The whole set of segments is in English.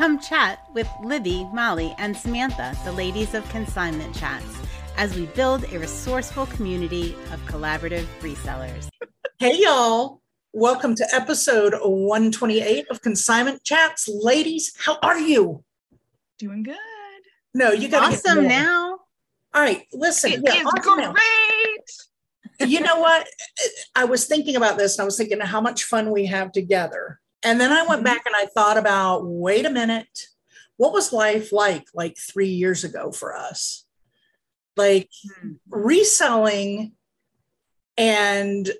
Come chat with Libby, Molly, and Samantha, the ladies of Consignment Chats, as we build a resourceful community of collaborative resellers. Hey, y'all. Welcome to episode 128 of Consignment Chats. Ladies, how are you? Doing good. No, you got awesome now. All right, listen. It yeah, is awesome now. great. you know what? I was thinking about this and I was thinking how much fun we have together. And then I went Mhm. back and I thought about wait a minute, what was life like like three years ago for us? Like reselling and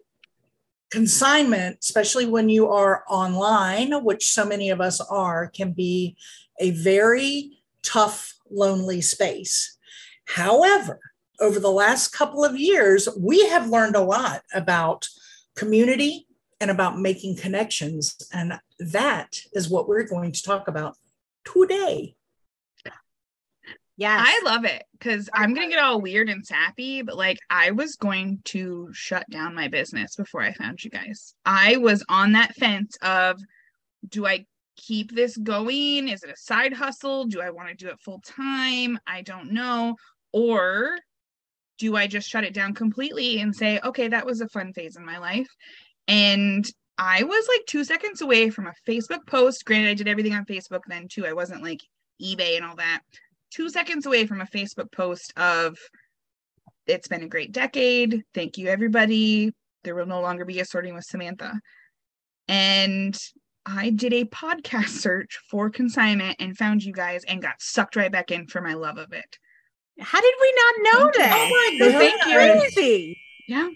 consignment, especially when you are online, which so many of us are, can be a very tough, lonely space. However, over the last couple of years, we have learned a lot about community and about making connections. And that is what we're going to talk about today. Yeah. I love it because I'm gonna get all weird and sappy, but like I was going to shut down my business before I found you guys. I was on that fence of do I keep this going? Is it a side hustle? Do I want to do it full time? I don't know. Or do I just shut it down completely and say, okay, that was a fun phase in my life? And I was like two seconds away from a Facebook post. Granted, I did everything on Facebook then too. I wasn't like eBay and all that. Two seconds away from a Facebook post of it's been a great decade. Thank you, everybody. There will no longer be a sorting with Samantha. And I did a podcast search for consignment and found you guys and got sucked right back in for my love of it. How did we not know Thank you. that? Oh my god, Thank you. Crazy. Yeah.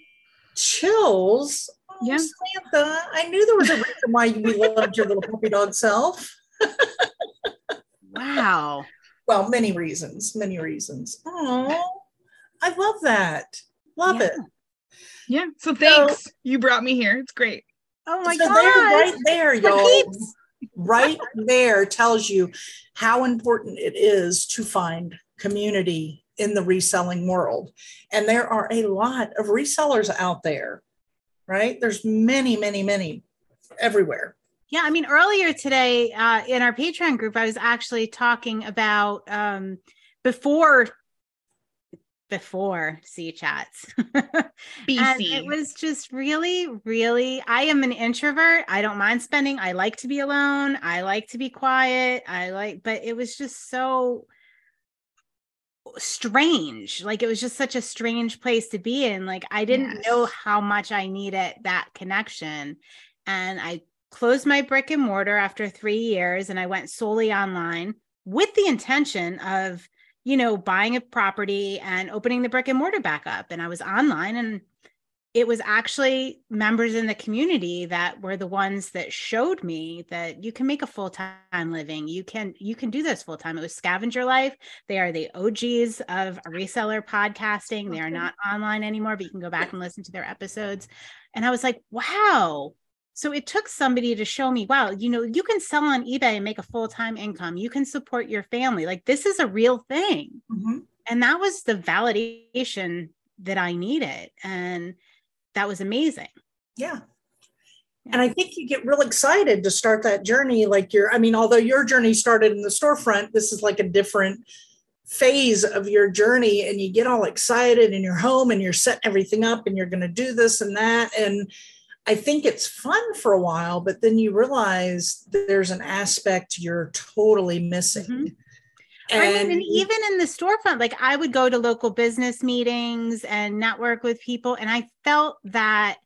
Chills. Yeah. Samantha, I knew there was a reason why we loved your little puppy dog self. Wow. Well, many reasons, many reasons. Oh, I love that. Love Yeah. it. Yeah. So thanks. you brought me here. It's great. Oh my so god. there, right there, y'all. right there tells you how important it is to find community in the reselling world. And there are a lot of resellers out there, right? There's many, many, many everywhere. Yeah, I mean, earlier today uh, in our Patreon group, I was actually talking about um, before before C chats. BC. And it was just really, really. I am an introvert. I don't mind spending. I like to be alone. I like to be quiet. I like, but it was just so strange. Like it was just such a strange place to be in. Like I didn't Yes. know how much I needed that connection. And I closed my brick and mortar after three years and I went solely online with the intention of, you know, buying a property and opening the brick and mortar back up. And I was online and it was actually members in the community that were the ones that showed me that you can make a full-time living. You can you can do this full-time. It was scavenger life. They are the og's of reseller podcasting. They are not online anymore but you can go back and listen to their episodes. And i was like wow. So it took somebody to show me wow you know you can sell on ebay and make a full-time income. You can support your family. Like this is a real thing. Mhm. and that was the validation that i needed. And that was amazing Yeah. And I think you get real excited to start that journey. Like you're, I mean, although your journey started in the storefront, this is like a different phase of your journey. And you get all excited and you're home and you're setting everything up and you're going to do this and that. And I think it's fun for a while, but then you realize there's an aspect you're totally missing. Mm-hmm. Mhm. I mean, and even in the storefront, like I would go to local business meetings and network with people. And I felt that,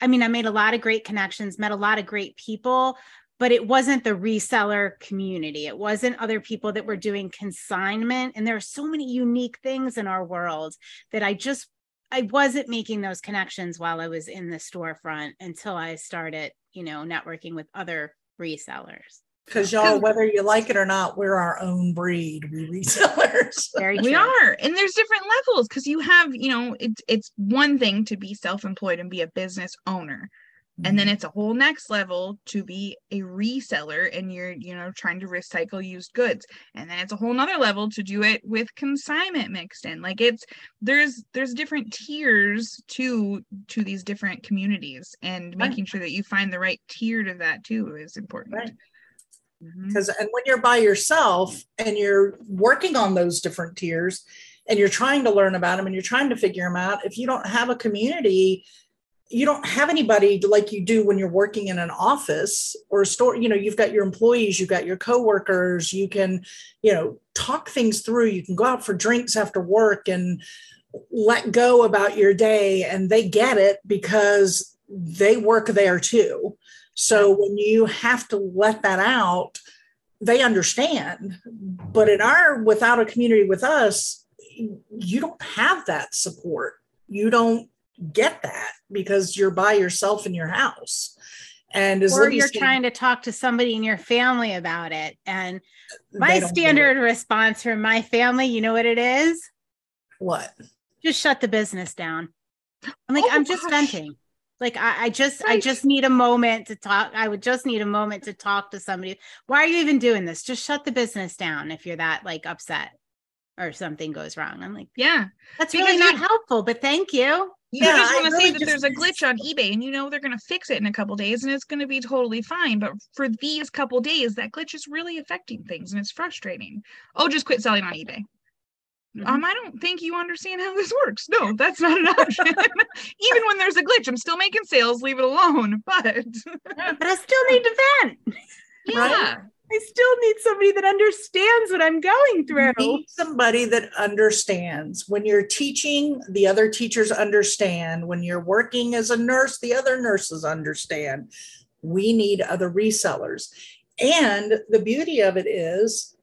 I mean, I made a lot of great connections, met a lot of great people, but it wasn't the reseller community. It wasn't other people that were doing consignment. And there are so many unique things in our world that I just, I wasn't making those connections while I was in the storefront until I started, you know, networking with other resellers. Because y'all, whether you like it or not, we're our own breed. We resellers. We are and there's different levels because you have you know it's it's one thing to be self-employed and be a business owner and then mm-hmm. it's a whole next level to be a reseller and you're you know trying to recycle used goods and then it's a whole nother level to do it with consignment mixed in like it's there's there's different tiers to to these different communities and Right. making sure that you find the right tier to that too is important Right. Mhm. because and when you're by yourself and you're working on those different tiers and you're trying to learn about them and you're trying to figure them out if you don't have a community you don't have anybody like you do when you're working in an office or a store you know you've got your employees you've got your coworkers you can you know talk things through you can go out for drinks after work and let go about your day and they get it because they work there too so when you have to let that out they understand but in our without a community with us you don't have that support you don't get that because you're by yourself in your house and as or you're trying to talk to somebody in your family about it. And my don't get it. standard response from my family, you know what it is? what Just shut the business down. I'm like, Oh, I'm just gosh. venting. Like I, I just I just need a moment to talk. I would just need a moment to talk to somebody. Why are you even doing this? Just shut the business down if you're that like upset or something goes wrong. I'm like, Yeah. that's Because really not you- helpful, but thank you. You just want to really say that just- there's a glitch on eBay and you know they're going to fix it in a couple days and it's going to be totally fine. But for these couple days, that glitch is really affecting things and it's frustrating. Oh, just quit selling on eBay. Mhm. Um, I don't think you understand how this works. No, that's not an option. Even when there's a glitch, I'm still making sales. Leave it alone. But But I still need to vent. yeah, I still need somebody that understands what I'm going through. Need somebody that understands when you're teaching the other teachers understand when you're working as a nurse the other nurses understand we need other resellers and the beauty of it is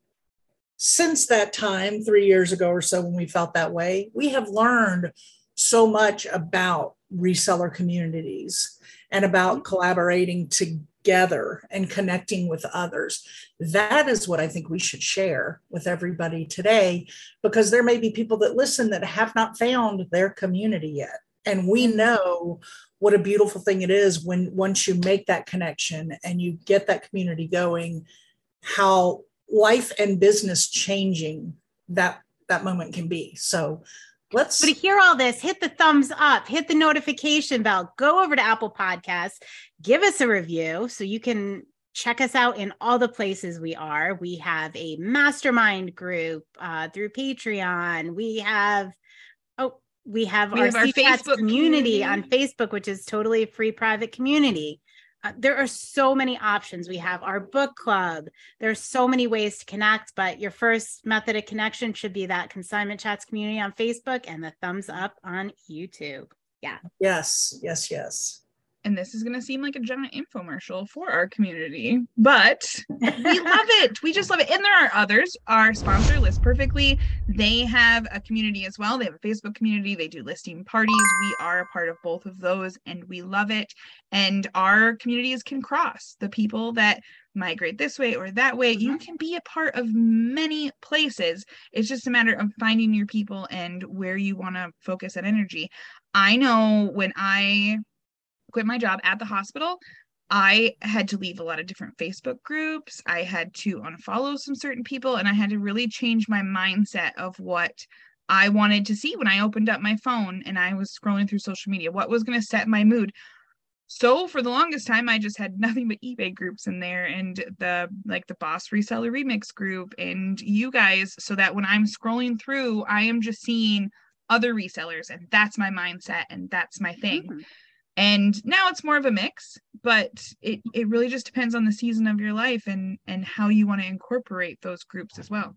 since that time 3 years ago or so when we felt that way we have learned so much about reseller communities and about mm-hmm. collaborating together and connecting with others. That is what I think we should share with everybody today, because there may be people that listen that have not found their community yet. And we mm-hmm. know what a beautiful thing it is when once you make that connection and you get that community going, how life and business changing that that moment can be. So let's So to hear all this, hit the thumbs up, hit the notification bell, go over to Apple Podcasts, give us a review so you can check us out in all the places we are. We have a mastermind group uh, through Patreon. We have oh, we have We our have our Facebook community, community. on Facebook, which is totally a free private community. Uh, there are so many options. We have our book club. There's so many ways to connect, but your first method of connection should be that consignment chats community on Facebook and the thumbs up on YouTube. Yeah. Yes, yes, yes. And this is going to seem like a giant infomercial for our community, but we love it. We just love it. And there are others. Our sponsor List Perfectly, they have a community as well. They have a Facebook community. They do listing parties. We are a part of both of those and we love it. And our communities can cross the people that migrate this way or that way. You mm-hmm. can be a part of many places. It's just a matter of finding your people and where you want to focus that energy. I know when I quit my job at the hospital, I had to leave a lot of different Facebook groups. I had to unfollow some certain people, and I had to really change my mindset of what I wanted to see when I opened up my phone and I was scrolling through social media. What was going to set my mood? So for the longest time, I just had nothing but eBay groups in there and the like the Boss Reseller Remix group and you guys, so that when I'm scrolling through, I am just seeing other resellers, and that's my mindset and that's my thing Mhm. And now it's more of a mix but it it really just depends on the season of your life and and how you want to incorporate those groups as well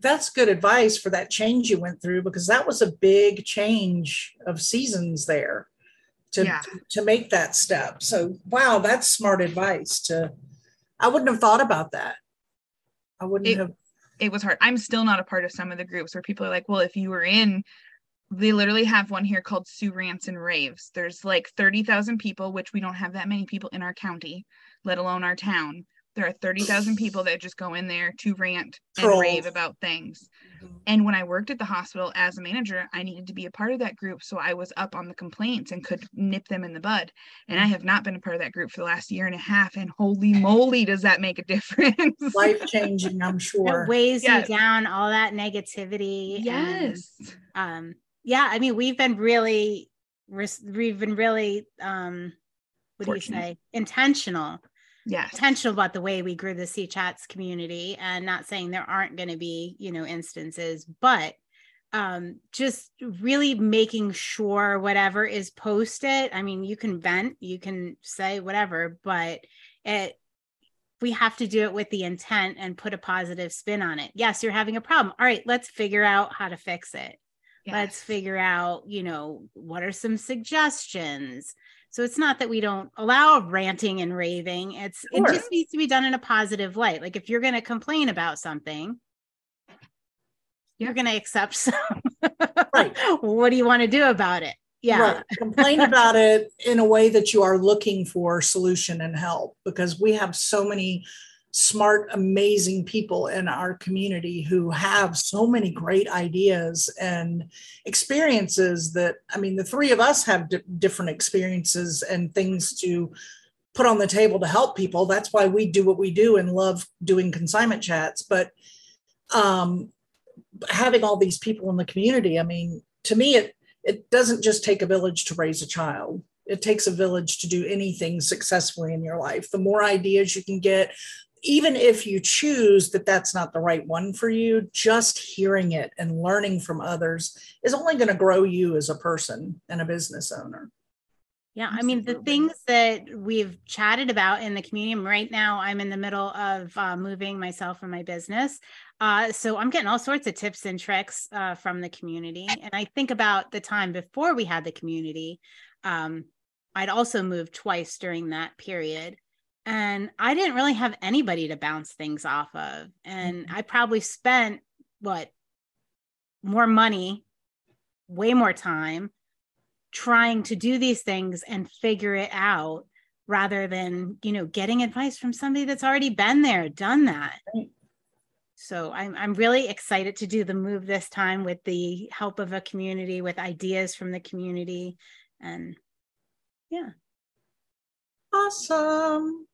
That's good advice for that change you went through because that was a big change of seasons there to Yeah. to make that step. So wow, that's smart advice to I wouldn't have thought about that. I wouldn't It- have it was hard i'm still not a part of some of the groups where people are like well if you were in they literally have one here called Sue Rants and Raves. There's like 30,000 people, which we don't have that many people in our county, let alone our town. There are 30,000 people that just go in there to rant and Trolls. rave about things. And when I worked at the hospital as a manager, I needed to be a part of that group. So I was up on the complaints and could nip them in the bud. And I have not been a part of that group for the last year and a half. And holy moly, does that make a difference? life changing, I'm sure. It sure. weighs Yes. you down, all that negativity. and, yes. um, yeah, I mean, we've been really, we've been really, um, what do you say, intentional Yes. intentional about the way we grew the C chats community and not saying there aren't going to be, you know, instances, but um just really making sure whatever is posted. I mean, you can vent, you can say whatever, but it we have to do it with the intent and put a positive spin on it. Yes, you're having a problem. All right, let's figure out how to fix it. Let's figure out, you know, what are some suggestions. So it's not that we don't allow ranting and raving. It's it just needs to be done in a positive light. Like if you're going to complain about something, you're going to accept some. Right. what do you want to do about it? Yeah. Right. Complain about it in a way that you are looking for solution and help because we have so many smart, amazing people in our community who have so many great ideas and experiences that, I mean, the three of us have di- different experiences and things to put on the table to help people. That's why we do what we do and love doing consignment chats. But um, having all these people in the community, I mean, to me, it it doesn't just take a village to raise a child. It takes a village to do anything successfully in your life. The more ideas you can get, even if you choose that that's not the right one for you, just hearing it and learning from others is only going to grow you as a person and a business owner. Yeah, I mean, the things that we've chatted about in the community, right now I'm in the middle of uh, moving myself and my business. Uh, so I'm getting all sorts of tips and tricks uh, from the community. And I think about the time before we had the community. Um, I'd also moved twice during that period. And I didn't really have anybody to bounce things off of. And mm-hmm. I probably spent what more money, way more time trying to do these things and figure it out rather than you know getting advice from somebody that's already been there done that Right. so I'm, I'm really excited to do the move this time with the help of a community with ideas from the community and yeah Awesome.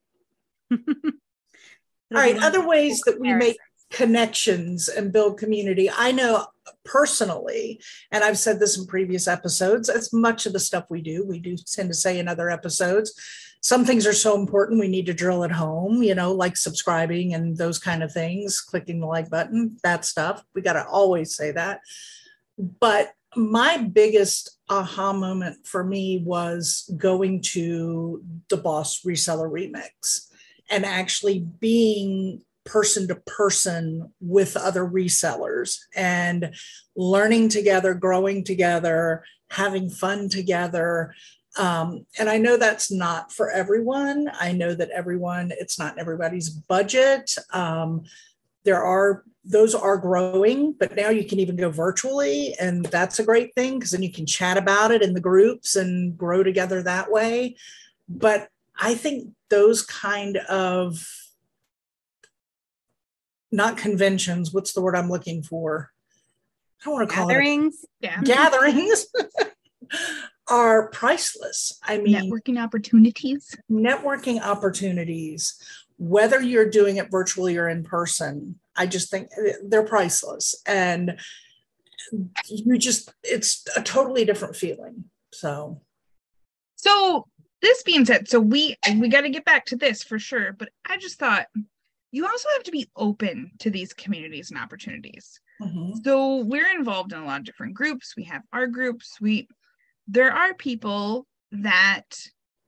All right, other ways that we make connections and build community. I know personally, and I've said this in previous episodes, as much of the stuff we do, we do tend to say in other episodes. Some things are so important we need to drill at home, you know, like subscribing and those kind of things, clicking the like button, that stuff. We got to always say that. But my biggest aha moment for me was going to the Boss Reseller Remix and actually being person to person with other resellers and learning together, growing together, having fun together. Um, and I know that's not for everyone. I know that everyone, it's not everybody's budget. Um, there are those are growing, but now you can even go virtually, and that's a great thing because then you can chat about it in the groups and grow together that way. But I think those kind of not conventions, what's the word I'm looking for? I don't want to call it gatherings Yeah. gatherings are priceless. I mean, Networking opportunities. networking opportunities, whether you're doing it virtually or in person, I just think eh, they're priceless. And you just, it's a totally different feeling. So, So this being said, so we we got to get back to this for sure. But I just thought you also have to be open to these communities and opportunities. mhm. So we're involved in a lot of different groups. We have our groups. We there are people that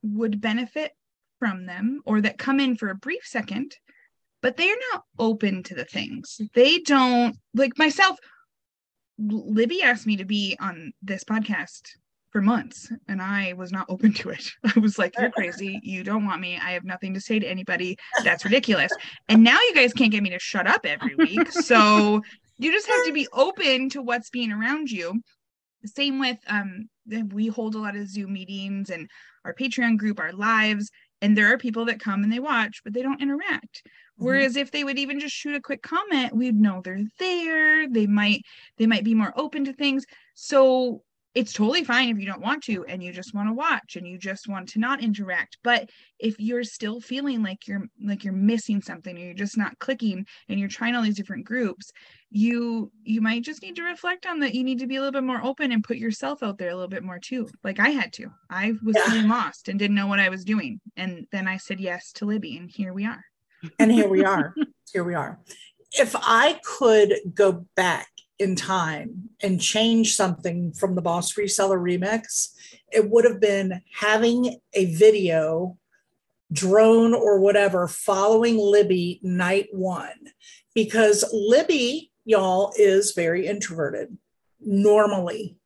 would benefit from them or that come in for a brief second, but they're not open to the things. They don't like myself. Libby asked me to be on this podcast for months and I was not open to it. I was like, You're crazy. You don't want me. I have nothing to say to anybody. That's ridiculous. And now you guys can't get me to shut up every week. So you just have to be open to what's being around you. The same with um we hold a lot of Zoom meetings and our Patreon group, our lives, and there are people that come and they watch, but they don't interact. Whereas if they would even just shoot a quick comment, we'd know they're there. They might they might be more open to things. So it's totally fine if you don't want to and you just want to watch and you just want to not interact but if you're still feeling like you're like you're missing something or you're just not clicking and you're trying all these different groups you you might just need to reflect on that you need to be a little bit more open and put yourself out there a little bit more too like i had to i was Yeah. feeling lost and didn't know what i was doing and then i said yes to libby and here we are and here we are. Here we are. If I could go back in time and change something from the Boss Reseller Remix, it would have been having a video, drone or whatever, following Libby night one. Because Libby, y'all, is very introverted normally.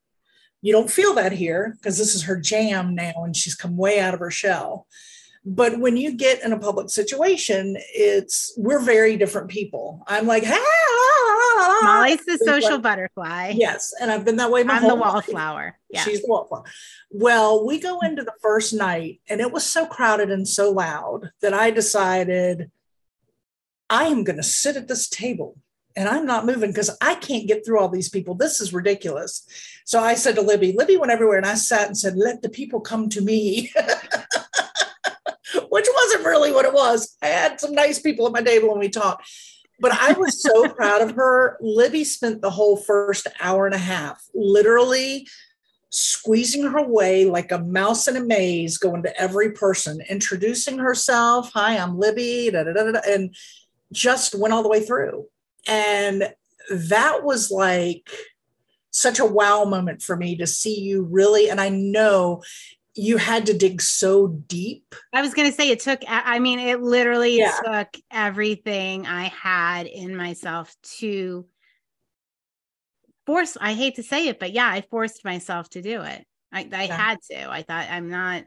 You don't feel that here because this is her jam now and she's come way out of her shell but when you get in a public situation it's we're very different people i'm like ah, Molly's the social like- butterfly. yes and i've been that way my I'm the whole life. wallflower. Yeah. she's the wallflower well we go into the first night and it was so crowded and so loud that i decided i am going to sit at this table and i'm not moving because i can't get through all these people this is ridiculous so i said to libby libby went everywhere and i sat and said let the people come to me wasn't really what it was. I had some nice people at my table and we talked. But I was so proud of her. Libby spent the whole first hour and a half literally squeezing her way like a mouse in a maze, going to every person, introducing herself. Hi, I'm Libby, da, da, da, da, and just went all the way through. And that was like such a wow moment for me to see you really. And I know you had to dig so deep. I was going to say it took, I mean, it literally Yeah. took everything I had in myself to force. I hate to say it, but yeah, I forced myself to do it. I, I Yeah. had to. I thought I'm not,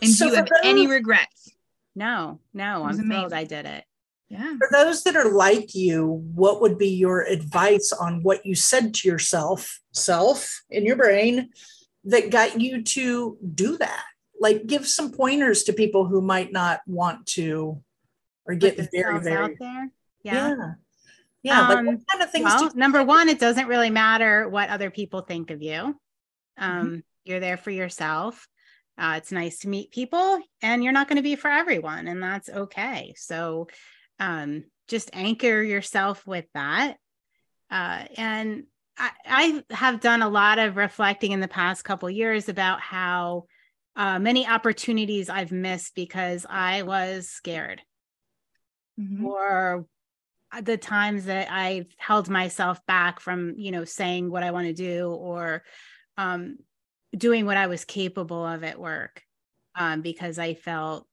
and So do you have for any regrets no, no, I'm thrilled. I did it. yeah For those that are like you, what would be your advice on what you said to yourself, self in your brain, that got you to do that? Like, give some pointers to people who might not want to or get very, very, out there. Yeah. yeah. Yeah. like, Um, what kind of things Well, do number one, it doesn't really matter what other people think of you. Mm-hmm. Um, You're there for yourself. Uh, it's nice to meet people, and you're not going to be for everyone, and that's okay. So, um, just anchor yourself with that. Uh, and I, I have done a lot of reflecting in the past couple years about how uh, many opportunities I've missed because I was scared Mhm. or the times that I've held myself back from, you know, saying what I want to do or um, doing what I was capable of at work um, because I felt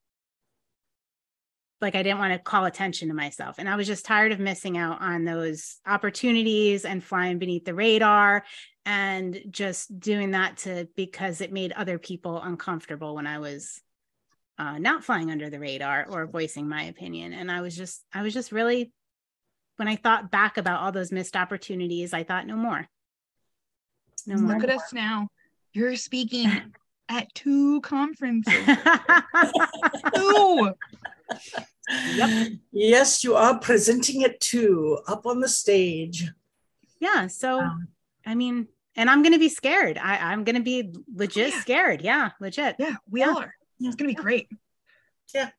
like I didn't want to call attention to myself. And I was just tired of missing out on those opportunities and flying beneath the radar and just doing that to because it made other people uncomfortable when I was uh, not flying under the radar or voicing my opinion. And I was just, I was just really, when I thought back about all those missed opportunities, I thought no more. No more. look at us now you're speaking at two conferences two Yep. Yes, you are presenting it too up on the stage. yeah. So, Um, I mean, and I'm going to be scared. I, I'm going to be legit yeah. scared. Yeah, legit. yeah we Yeah. all are it's gonna be great Yeah.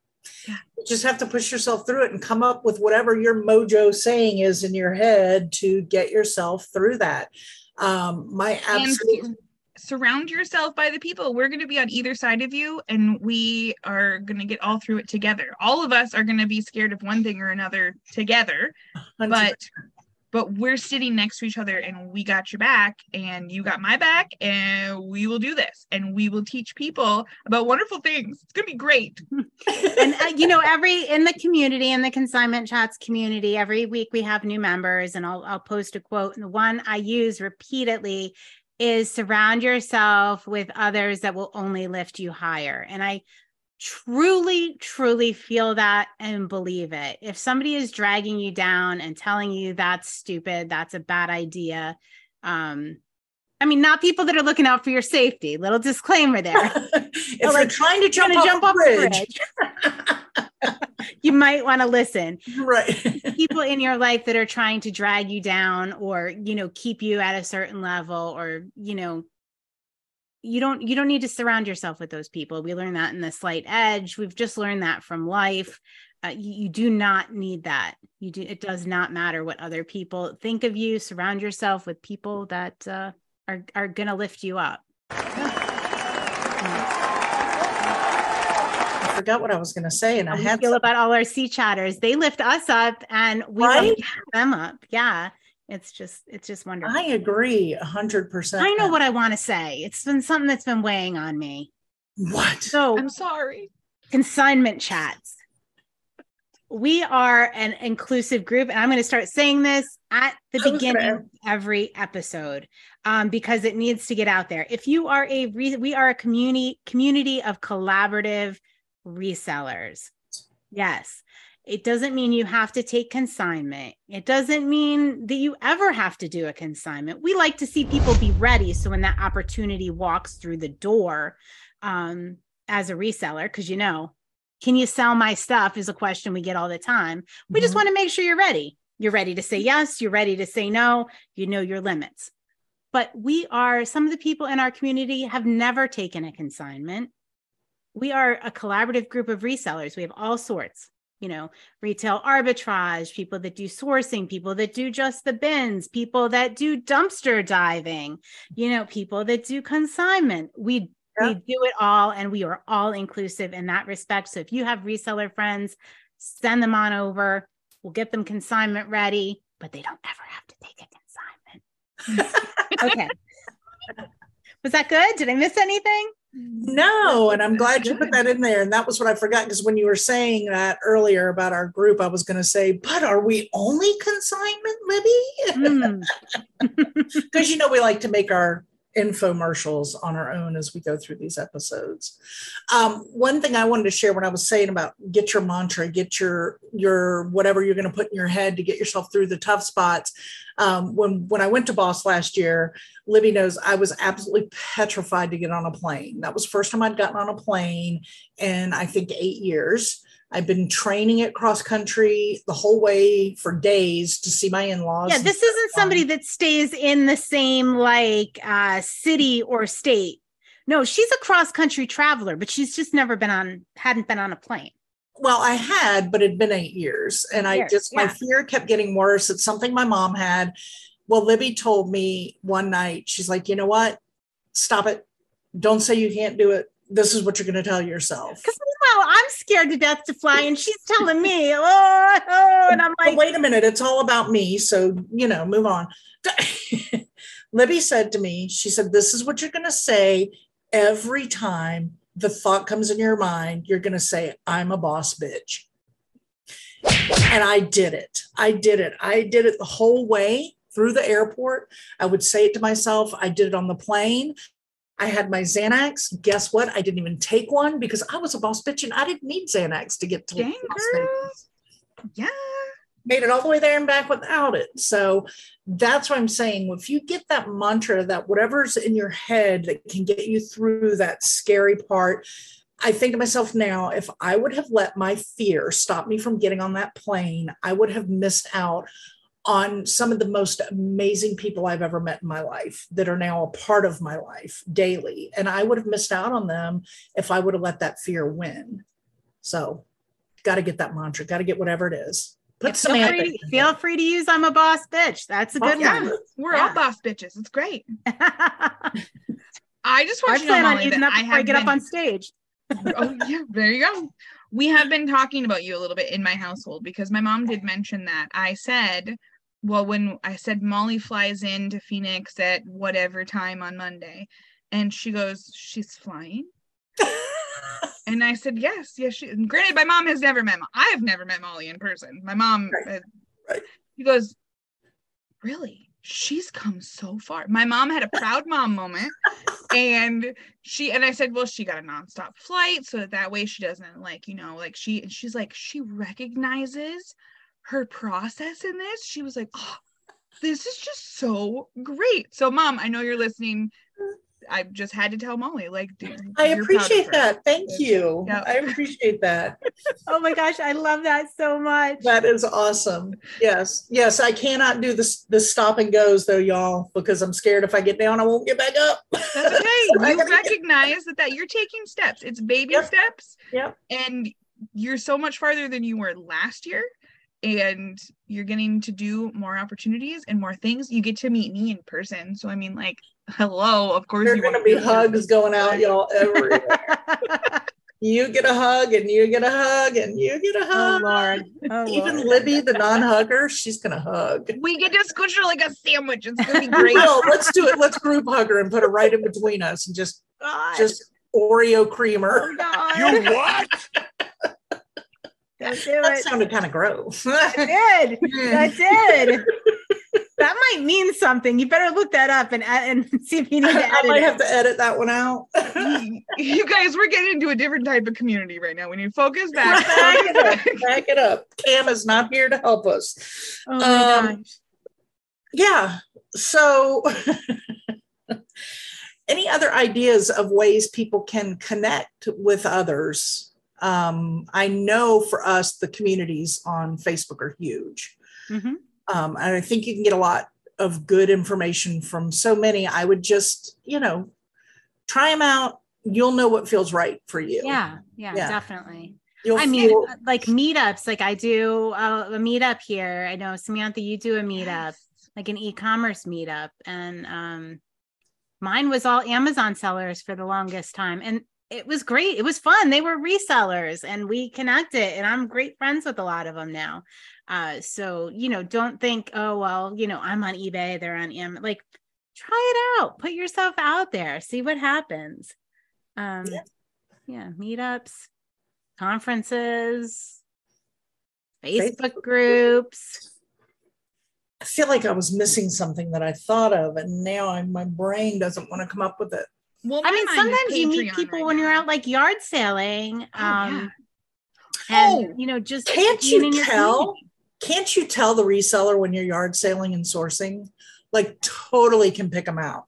you just have to push yourself through it and come up with whatever your mojo saying is in your head to get yourself through that. Um, my and absolute sur- surround yourself by the people. We're going to be on either side of you and we are going to get all through it together. All of us are going to be scared of one thing or another together but but we're sitting next to each other and we got your back and you got my back and we will do this and we will teach people about wonderful things. It's going to be great. And uh, you know every in the community in the consignment chats community every week we have new members and I'll, I'll post a quote and the one i use repeatedly is surround yourself with others that will only lift you higher. And i truly truly feel that and believe it. If somebody is dragging you down and telling you that's stupid that's a bad idea um i mean not people that are looking out for your safety little disclaimer there. If you're like, trying to jump, off, jump a off the bridge, you might want to listen. Right? people in your life that are trying to drag you down or you know keep you at a certain level or you know you don't you don't need to surround yourself with those people. We learned that in the slight edge. We've just learned that from life. Uh, you, you, do not need that. You do it does not matter what other people think of you. Surround yourself with people that uh, are are gonna lift you up forgot what I was going to say, and How I had feel some- about all our C chatters they lift us up and we Right? lift them up yeah it's just it's just wonderful I agree a hundred percent. I know what I want to say. It's been something that's been weighing on me. What? So, I'm sorry. consignment chats. We are an inclusive group, and I'm going to start saying this at the I beginning gonna- of every episode um, because it needs to get out there. If you are a re- we are a community community of collaborative resellers. Yes. It doesn't mean you have to take consignment. It doesn't mean that you ever have to do a consignment. We like to see people be ready. So when that opportunity walks through the door um, as a reseller, because you know, can you sell my stuff is a question we get all the time. We just Mhm. want to make sure you're ready. You're ready to say yes, you're ready to say no, you know your limits. But we are, some of the people in our community have never taken a consignment. We are a collaborative group of resellers. We have all sorts, you know, retail arbitrage, people that do sourcing, people that do just the bins, people that do dumpster diving, you know, people that do consignment. We Yeah. we do it all and we are all inclusive in that respect. So if you have reseller friends, send them on over. We'll get them consignment ready, but they don't ever have to take a consignment. okay. Was that good? Did I miss anything? No, and I'm glad you put that in there. And that was what I forgot because when you were saying that earlier about our group, I was going to say, but are we only consignment, Libby? Mm. Because you know we like to make our infomercials on our own as we go through these episodes. Um, one thing I wanted to share when I was saying about get your mantra, get your your whatever you're going to put in your head to get yourself through the tough spots. Um, when when I went to Boss last year, Libby knows I was absolutely petrified to get on a plane. That was first time I'd gotten on a plane in I think eight years. I've been training it cross country the whole way for days to see my in-laws. yeah, this isn't somebody that stays in the same like uh city or state. No, she's a cross country traveler, but she's just never been on hadn't been on a plane. well i had but it'd been eight years and i just my fear kept getting worse. It's something my mom had. Well libby told me one night she's like you know what? Stop it. Don't say you can't do it. This is what you're going to tell yourself. Because meanwhile, I'm scared to death to fly, and she's telling me, oh, oh," and I'm but like, wait a minute it's all about me so you know move on. Libby said to me she said this is what you're going to say every time the thought comes in your mind you're going to say i'm a boss bitch and i did it. I did it. I did it the whole way through the airport. I would say it to myself. I did it on the plane I had my Xanax. Guess what? I didn't even take one because I was a boss bitch and I didn't need Xanax to get to Dang, Las. Vegas Yeah. made it all the way there and back without it. So that's what I'm saying. If you get that mantra that whatever's in your head that can get you through that scary part, I think to myself now, if I would have let my fear stop me from getting on that plane, I would have missed out on some of the most amazing people I've ever met in my life that are now a part of my life daily. And I would have missed out on them if I would have let that fear win. So, got to get that mantra, got to get whatever it is. Put feel free, semantics to, feel free to use I'm a boss bitch. That's a Oh, good yeah. one. We're Yeah. all boss bitches. It's great. I I just want you to know, plan on Molly, using that that I before I have get been, up on stage. oh yeah, there you go. We have been talking about you a little bit in my household because my mom did mention that. I said, well, when I said Molly flies into Phoenix at whatever time on Monday, and she goes, she's flying. And I said, yes, yes. She, and granted, my mom has never met. I have never met Molly in person. My mom. Right, uh, right. She goes, really? She's come so far. My mom had a proud mom moment, and she and I said, well, she got a nonstop flight, so that, that way she doesn't like, you know, like she. And she's like, she recognizes her process in this. She was like, oh, this is just so great. So, mom, I know you're listening. I just had to tell Molly, like, dude, I you're proud of appreciate that. Thank you. yeah. I appreciate that. Oh my gosh, I love that so much. That is awesome. Yes. Yes. I cannot do this the stop and goes though, y'all, because I'm scared if I get down, I won't get back up. That's okay. I you recognize that, that you're taking steps. It's baby Yep. steps. Yep. And you're so much farther than you were last year. And you're getting to do more opportunities and more things. You get to meet me in person. So I mean, like, hello, of course There's you gonna be hugs going out, y'all, everywhere. you get a hug and you get a hug and you get a hug. oh hug. Lord. Oh, Even Lord. Libby, the non-hugger, she's gonna hug. We get to squish her like a sandwich. It's gonna be great. No, let's do it. Let's group hug her and put her right in between us and just God. just Oreo creamer. oh You what? Don't do That it. sounded kind of gross. I did. I did. That might mean something. You better look that up and and see if you need to I edit might it. have to edit that one out. you guys, we're getting into a different type of community right now. We need to focus back. back, it up, back. back it up. Cam is not here to help us. Oh my Um, gosh. Yeah. So, any other ideas of ways people can connect with others? Um, I know for us, the communities on Facebook are huge. Mhm. Um, and I think you can get a lot of good information from so many. I would just, you know, try them out. You'll know what feels right for you. Yeah, yeah, Yeah. definitely. You'll I mean, feel- uh, like meetups, like I do uh, a meetup here. I know Samantha, you do a meetup, like an e-commerce meetup, and um, mine was all Amazon sellers for the longest time, and it was great. It was fun. They were resellers, and we connected, and I'm great friends with a lot of them now. Uh, so you know, don't think, oh well, you know, I'm on eBay, they're on Am. Like, try it out. Put yourself out there. See what happens. Um, Yeah. yeah, meetups conferences, Facebook Facebook groups. I feel like I was missing something that I thought of, and now I, my brain doesn't want to come up with it. Well, I mean, sometimes you meet people right when you're out like yard sailing. Oh, Um, yeah. and you know, just Can't you tell? community. Can't you tell the reseller when you're yard sailing and sourcing? Like, totally can pick them out.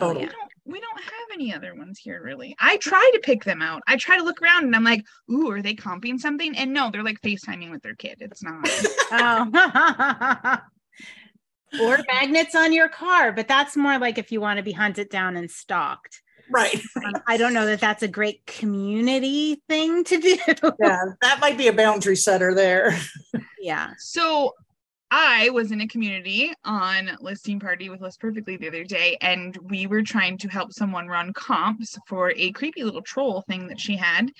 Oh, Totally. yeah. we don't have any other ones here really i try to pick them out i try to look around and i'm like ooh are they comping something and no they're like facetiming with their kid it's not Oh. or magnets on your car, but that's more like if you want to be hunted down and stalked. Right. Um, I don't know that that's a great community thing to do. Yeah, that might be a boundary setter there. yeah. so i was in a community on listing party with list perfectly the other day and we were trying to help someone run comps for a creepy little troll thing that she had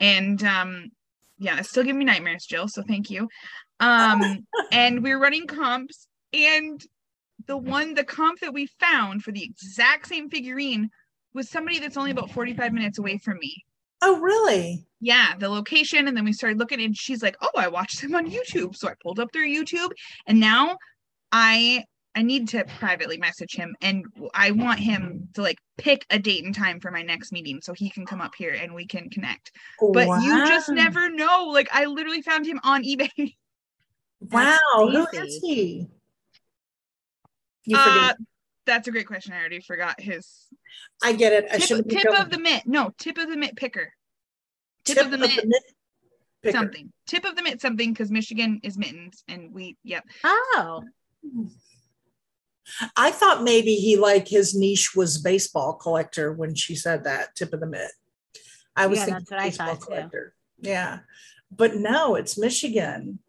and um yeah it's still giving me nightmares jill so thank you um and we were running comps and the one the comp that we found for the exact same figurine was somebody that's only about 45 minutes away from me Oh, really? yeah the location and then we started looking and she's like oh i watched them on youtube so i pulled up their youtube and now i i need to privately message him and i want him to like pick a date and time for my next meeting so he can come up here and we can connect but you just never know like i literally found him on ebay Wow. Who is he? You uh. That's a great question i already forgot his I get it. I tip, should tip of the mitt no tip of the mitt picker tip, of the mitt picker. something tip of the mitt something because michigan is mittens and we yep Oh. I thought maybe he like his niche was baseball collector when she said that tip of the mitt. I was Yeah, thinking that's what I baseball thought, too. collector. Yeah, but no, it's Michigan.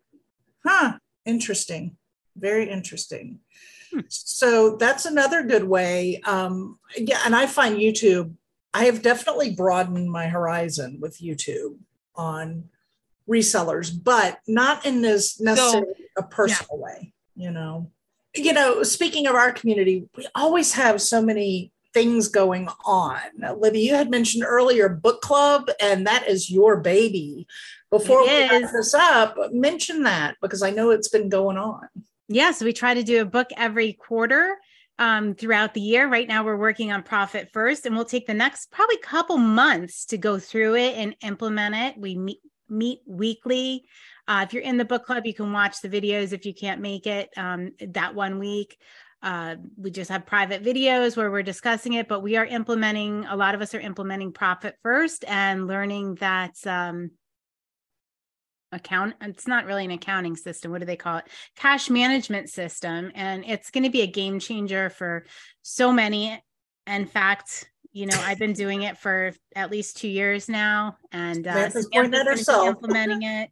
Huh? Interesting. Very interesting. Hmm. So that's another good way. Um, yeah, and I find YouTube. I have definitely broadened my horizon with YouTube on resellers, but not in this necessarily a personal way. You know, you know. Speaking of our community, we always have so many things going on. Now, Libby, you had mentioned earlier book club, and that is your baby. Before we wrap this up, mention that because I know it's been going on. Yeah, so we try to do a book every quarter um, throughout the year. Right now, we're working on Profit First, and we'll take the next probably couple months to go through it and implement it. We meet meet weekly. Uh, if you're in the book club, you can watch the videos if you can't make it um, that one week. uh, we just have private videos where we're discussing it, but we are implementing, a lot of us are implementing profit first and learning that um, account it's not really an accounting system what do they call it? Cash management system and it's going to be a game changer for so many. In fact you know i've been doing it for at least two years now and uh implementing it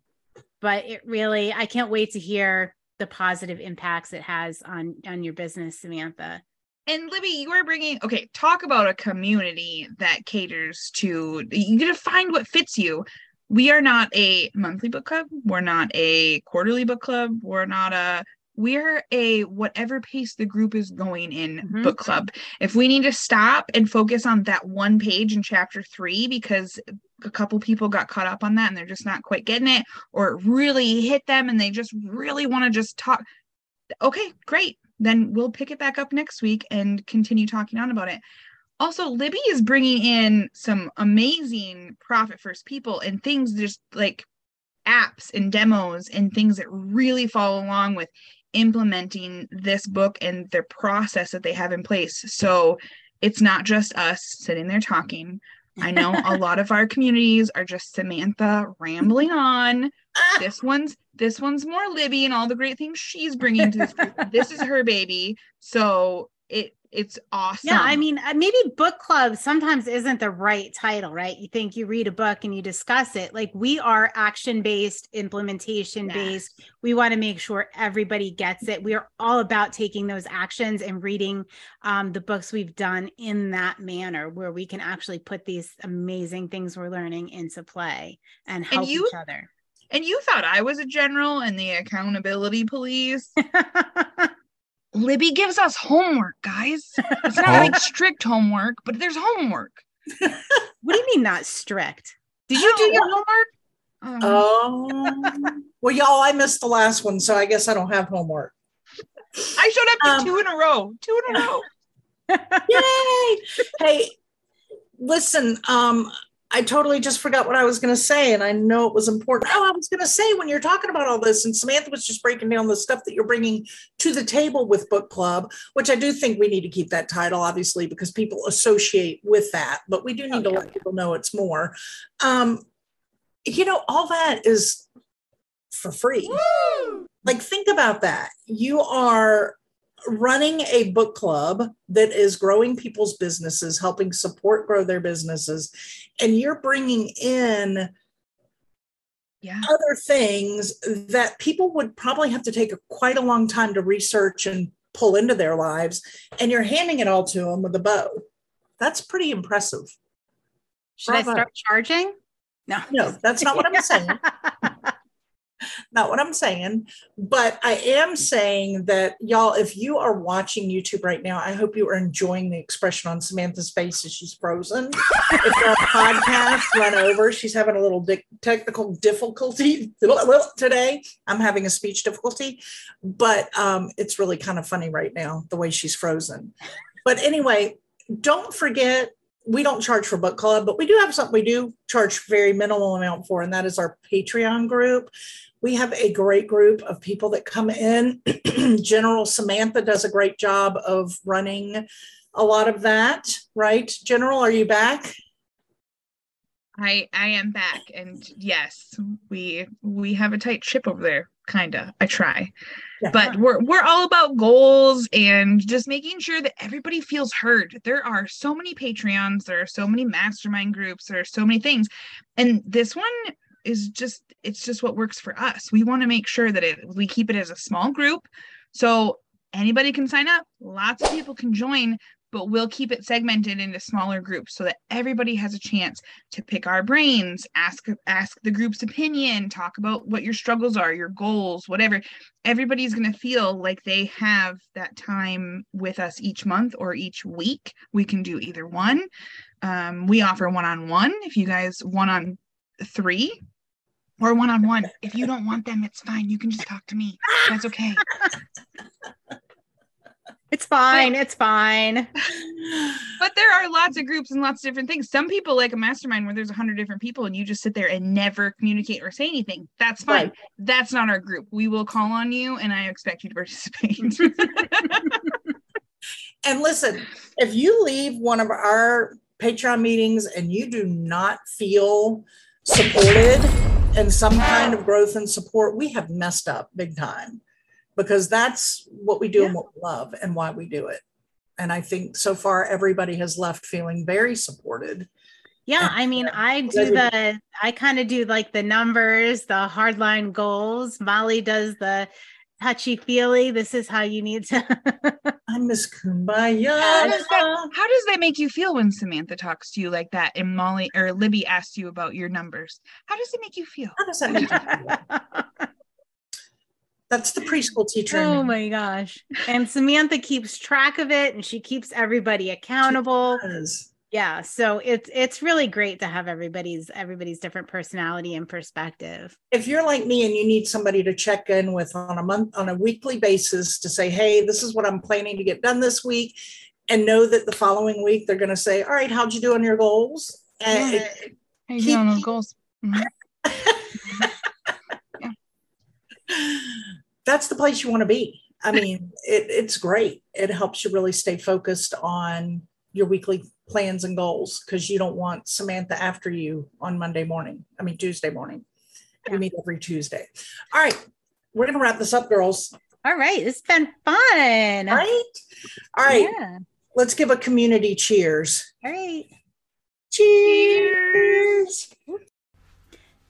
but it really i can't wait to hear the positive impacts it has on on your business samantha. And libby you are bringing okay talk about a community that caters to you gotta find what fits you we are not a monthly book club. We're not a quarterly book club. We're not a we're a whatever pace the group is going in mm-hmm. book club. If we need to stop and focus on that one page in chapter three because a couple people got caught up on that and they're just not quite getting it or it really hit them and they just really want to just talk okay great. Then we'll pick it back up next week and continue talking on about it also libby is bringing in some amazing profit first people and things just like apps and demos and things that really follow along with implementing this book and their process that they have in place. So it's not just us sitting there talking. I know a lot of our communities are just samantha rambling on. This one's this one's more libby and all the great things she's bringing to this group. This is her baby. So it it's awesome. Yeah, I mean, uh, maybe book club sometimes isn't the right title, right? You think you read a book and you discuss it. Like we are action based, implementation based. Yes. We want to make sure everybody gets it. We are all about taking those actions and reading um, the books we've done in that manner, where we can actually put these amazing things we're learning into play and help and you, each other. And you thought I was a general in the accountability police. Libby gives us homework, guys. It's not like strict homework, but there's homework. what do you mean not strict? Did you do your homework? Oh, um, well, y'all, I missed the last one, so I guess I don't have homework. I showed up to um, two in a row. Two in a row. Yay! hey, listen, um, I totally just forgot what I was going to say, and I know it was important. Oh, I was going to say when you're talking about all this, and Samantha was just breaking down the stuff that you're bringing to the table with book club, which I do think we need to keep that title, obviously, because people associate with that. But we do need okay. to let people know it's more. Um, you know, all that is for free. Woo! Like, think about that. You are running a book club that is growing people's businesses, helping support grow their businesses, and you're bringing in yeah. other things that people would probably have to take a, quite a long time to research and pull into their lives, and you're handing it all to them with a bow. That's pretty impressive. Should Bravo. I start charging? No, no, that's not what I'm saying. not what I'm saying, but I am saying that y'all, if you are watching YouTube right now, I hope you are enjoying the expression on Samantha's face as she's frozen. if you're podcast, run over. She's having a little di- technical difficulty today. I'm having a speech difficulty, but um, it's really kind of funny right now the way she's frozen. But anyway, don't forget we don't charge for book club, but we do have something we do charge very minimal amount for, and that is our Patreon group we have a great group of people that come in. General Samantha does a great job of running a lot of that, right? General, are you back? I I am back and yes, we we have a tight ship over there, kinda. I try. Yeah. But we're we're all about goals and just making sure that everybody feels heard. There are so many Patreons, there are so many mastermind groups, there are so many things. And this one is just it's just what works for us. We want to make sure that it we keep it as a small group so anybody can sign up, lots of people can join, but we'll keep it segmented into smaller groups so that everybody has a chance to pick our brains, ask ask the group's opinion, talk about what your struggles are, your goals, whatever. Everybody's going to feel like they have that time with us each month or each week. We can do either one. Um, we offer one-on-one if you guys one on three or one on one. If you don't want them, it's fine. You can just talk to me. That's okay. It's fine. But, it's fine. But there are lots of groups and lots of different things. Some people like a mastermind where there's a hundred different people and you just sit there and never communicate or say anything. That's fine. Right. That's not our group. We will call on you and I expect you to participate. And listen, if you leave one of our Patreon meetings and you do not feel supported and some kind of growth and support, we have messed up big time because that's what we do Yeah. and what we love and why we do it. And I think so far everybody has left feeling very supported. Yeah, I mean, I do the I kind of do like the numbers, the hardline goals. Molly does the touchy feely. This is how you need to. I'm miss Kumbaya. How does, that, how does that make you feel when Samantha talks to you like that and Molly or Libby asks you about your numbers? How does it make you feel? How does that make you feel? That's the preschool teacher. oh my gosh. And Samantha keeps track of it and she keeps everybody accountable. Yeah, so it's it's really great to have everybody's everybody's different personality and perspective. If you're like me and you need somebody to check in with on a month, on a weekly basis to say, hey, this is what I'm planning to get done this week, and know that the following week they're going to say, all right, how'd you do on your goals? And Yeah. it- How you Keep- doing on goals? Mhm. That's the place you want to be. I mean, it, it's great. It helps you really stay focused on your weekly plans and goals because you don't want Samantha after you on Monday morning. I mean, Tuesday morning. We meet every Tuesday. All right. We're going to wrap this up, girls. All right, it's been fun. All right. All right. Yeah. Let's give a community cheers. All right. Cheers.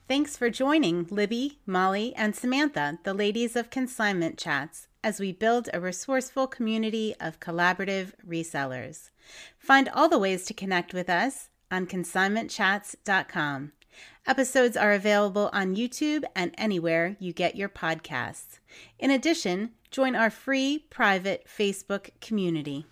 Thanks for joining Libby, Molly, and Samantha, the ladies of Consignment Chats, as we build a resourceful community of collaborative resellers. Find all the ways to connect with us on consignmentchats.com. Episodes are available on YouTube and anywhere you get your podcasts. In addition, join our free private Facebook community.